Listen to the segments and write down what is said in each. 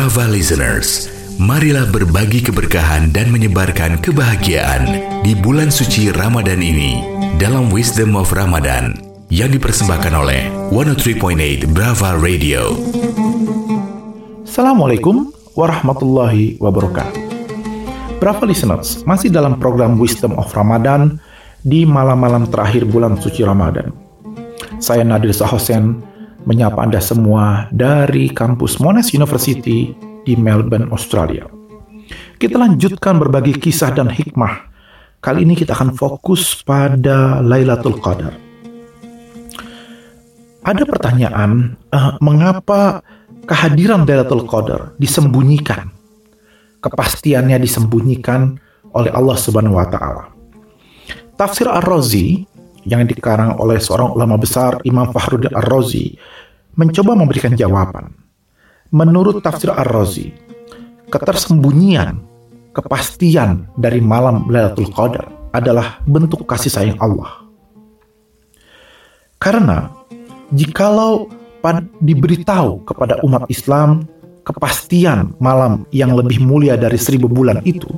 Brava listeners, marilah berbagi keberkahan dan menyebarkan kebahagiaan di bulan suci Ramadan ini dalam Wisdom of Ramadan yang dipersembahkan oleh 103.8 Brava Radio. Assalamualaikum warahmatullahi wabarakatuh. Brava listeners, masih dalam program Wisdom of Ramadan di malam-malam terakhir bulan suci Ramadan. Saya Nadir Sahosen menyapa Anda semua dari kampus Monash University di Melbourne, Australia. Kita lanjutkan berbagi kisah dan hikmah. Kali ini kita akan fokus pada Lailatul Qadar. Ada pertanyaan, uh, mengapa kehadiran Lailatul Qadar disembunyikan? Kepastiannya disembunyikan oleh Allah Subhanahu wa taala. Tafsir Ar-Razi yang dikarang oleh seorang ulama besar Imam Fahruddin Ar-Razi mencoba memberikan jawaban. Menurut tafsir Ar-Razi, ketersembunyian, kepastian dari malam Lailatul Qadar adalah bentuk kasih sayang Allah. Karena jikalau diberitahu kepada umat Islam kepastian malam yang lebih mulia dari seribu bulan itu,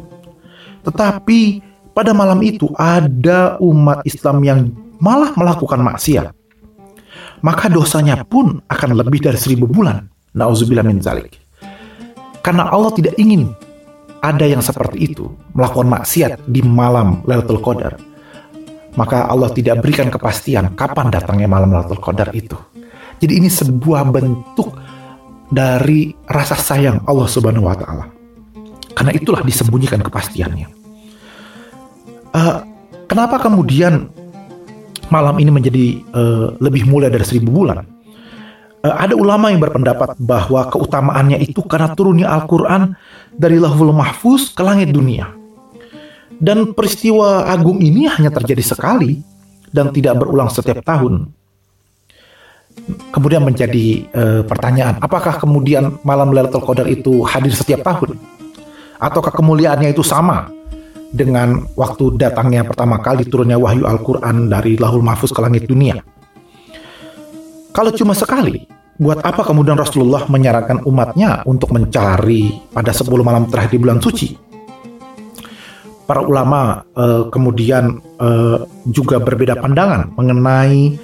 tetapi pada malam itu ada umat Islam yang malah melakukan maksiat. Maka dosanya pun akan lebih dari seribu bulan. Nauzubillah min zalik. Karena Allah tidak ingin ada yang seperti itu melakukan maksiat di malam Lailatul Qadar. Maka Allah tidak berikan kepastian kapan datangnya malam Lailatul Qadar itu. Jadi ini sebuah bentuk dari rasa sayang Allah Subhanahu wa taala. Karena itulah disembunyikan kepastiannya uh, kenapa kemudian malam ini menjadi uh, lebih mulia dari seribu bulan? Uh, ada ulama yang berpendapat bahwa keutamaannya itu karena turunnya Al-Quran dari lahul mahfuz ke langit dunia. Dan peristiwa agung ini hanya terjadi sekali dan tidak berulang setiap tahun. Kemudian menjadi uh, pertanyaan, apakah kemudian malam Lailatul Qadar itu hadir setiap tahun? Ataukah kemuliaannya itu sama dengan waktu datangnya pertama kali turunnya wahyu Al-Quran dari lahul mahfuz ke langit dunia. Kalau cuma sekali, buat apa kemudian Rasulullah menyarankan umatnya untuk mencari pada 10 malam terakhir di bulan suci? Para ulama uh, kemudian uh, juga berbeda pandangan mengenai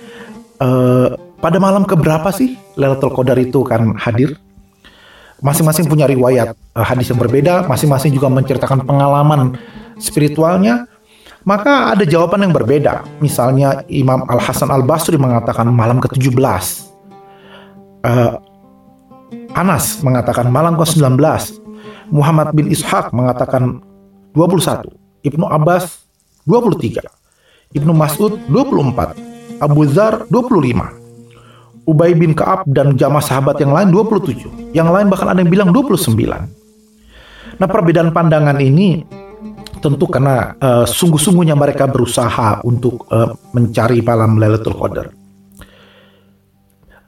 uh, pada malam keberapa sih Lailatul Qadar itu kan hadir masing-masing punya riwayat uh, hadis yang berbeda, masing-masing juga menceritakan pengalaman spiritualnya, maka ada jawaban yang berbeda. Misalnya Imam Al Hasan Al Basri mengatakan malam ke-17. Uh, Anas mengatakan malam ke-19. Muhammad bin Ishaq mengatakan 21. Ibnu Abbas 23. Ibnu Mas'ud 24. Abu Zar 25. Ubay bin Kaab dan jamaah sahabat yang lain 27. Yang lain bahkan ada yang bilang 29. Nah perbedaan pandangan ini tentu karena uh, sungguh-sungguhnya mereka berusaha untuk uh, mencari malam Lailatul Qadar.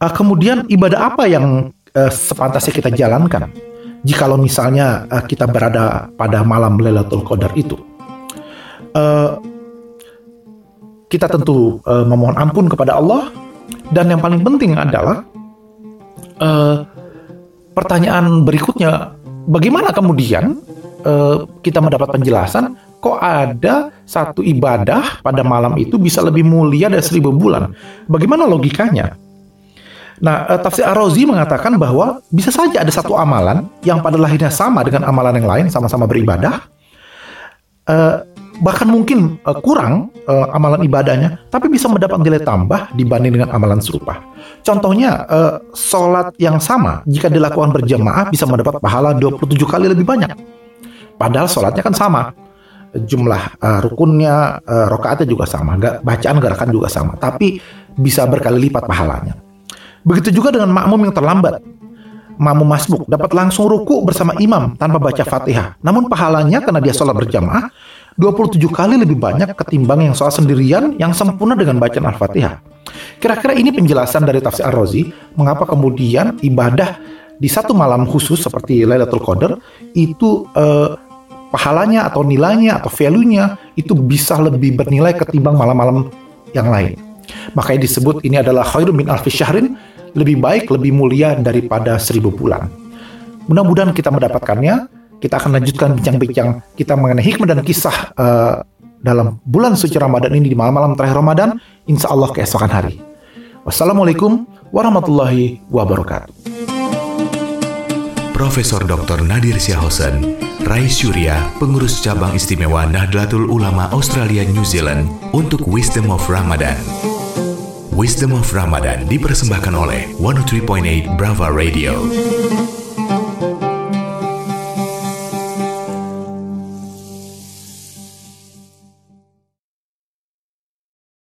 Uh, kemudian ibadah apa yang uh, sepantasnya kita jalankan jikalau misalnya uh, kita berada pada malam Lailatul Qadar itu? Uh, kita tentu uh, memohon ampun kepada Allah dan yang paling penting adalah uh, pertanyaan berikutnya bagaimana kemudian uh, kita mendapat penjelasan kok ada satu ibadah pada malam itu bisa lebih mulia dari seribu bulan. Bagaimana logikanya? Nah, uh, tafsir Ar-Razi mengatakan bahwa bisa saja ada satu amalan yang pada lahirnya sama dengan amalan yang lain, sama-sama beribadah, uh, bahkan mungkin uh, kurang uh, amalan ibadahnya, tapi bisa mendapat nilai tambah dibanding dengan amalan serupa. Contohnya, uh, sholat yang sama jika dilakukan berjamaah bisa mendapat pahala 27 kali lebih banyak Padahal sholatnya kan sama. Jumlah uh, rukunnya, uh, rokaatnya juga sama. Gak, bacaan gerakan juga sama. Tapi bisa berkali lipat pahalanya. Begitu juga dengan makmum yang terlambat. Makmum masbuk dapat langsung ruku bersama imam tanpa baca fatihah. Namun pahalanya karena dia sholat berjamaah 27 kali lebih banyak ketimbang yang sholat sendirian yang sempurna dengan bacaan Al-Fatihah. Kira-kira ini penjelasan dari tafsir Ar-Razi mengapa kemudian ibadah di satu malam khusus seperti Lailatul Qadar itu uh, pahalanya atau nilainya atau value-nya itu bisa lebih bernilai ketimbang malam-malam yang lain. Makanya disebut ini adalah khairun min alfi syahrin, lebih baik, lebih mulia daripada seribu bulan. Mudah-mudahan kita mendapatkannya. Kita akan lanjutkan bincang-bincang kita mengenai hikmah dan kisah uh, dalam bulan suci Ramadan ini di malam-malam terakhir Ramadan. Insya Allah keesokan hari. Wassalamualaikum warahmatullahi wabarakatuh. Profesor Dr. Nadir Syahosen, Rais Surya, pengurus cabang istimewa Nahdlatul Ulama Australia New Zealand untuk Wisdom of Ramadan. Wisdom of Ramadan dipersembahkan oleh 103.8 Brava Radio.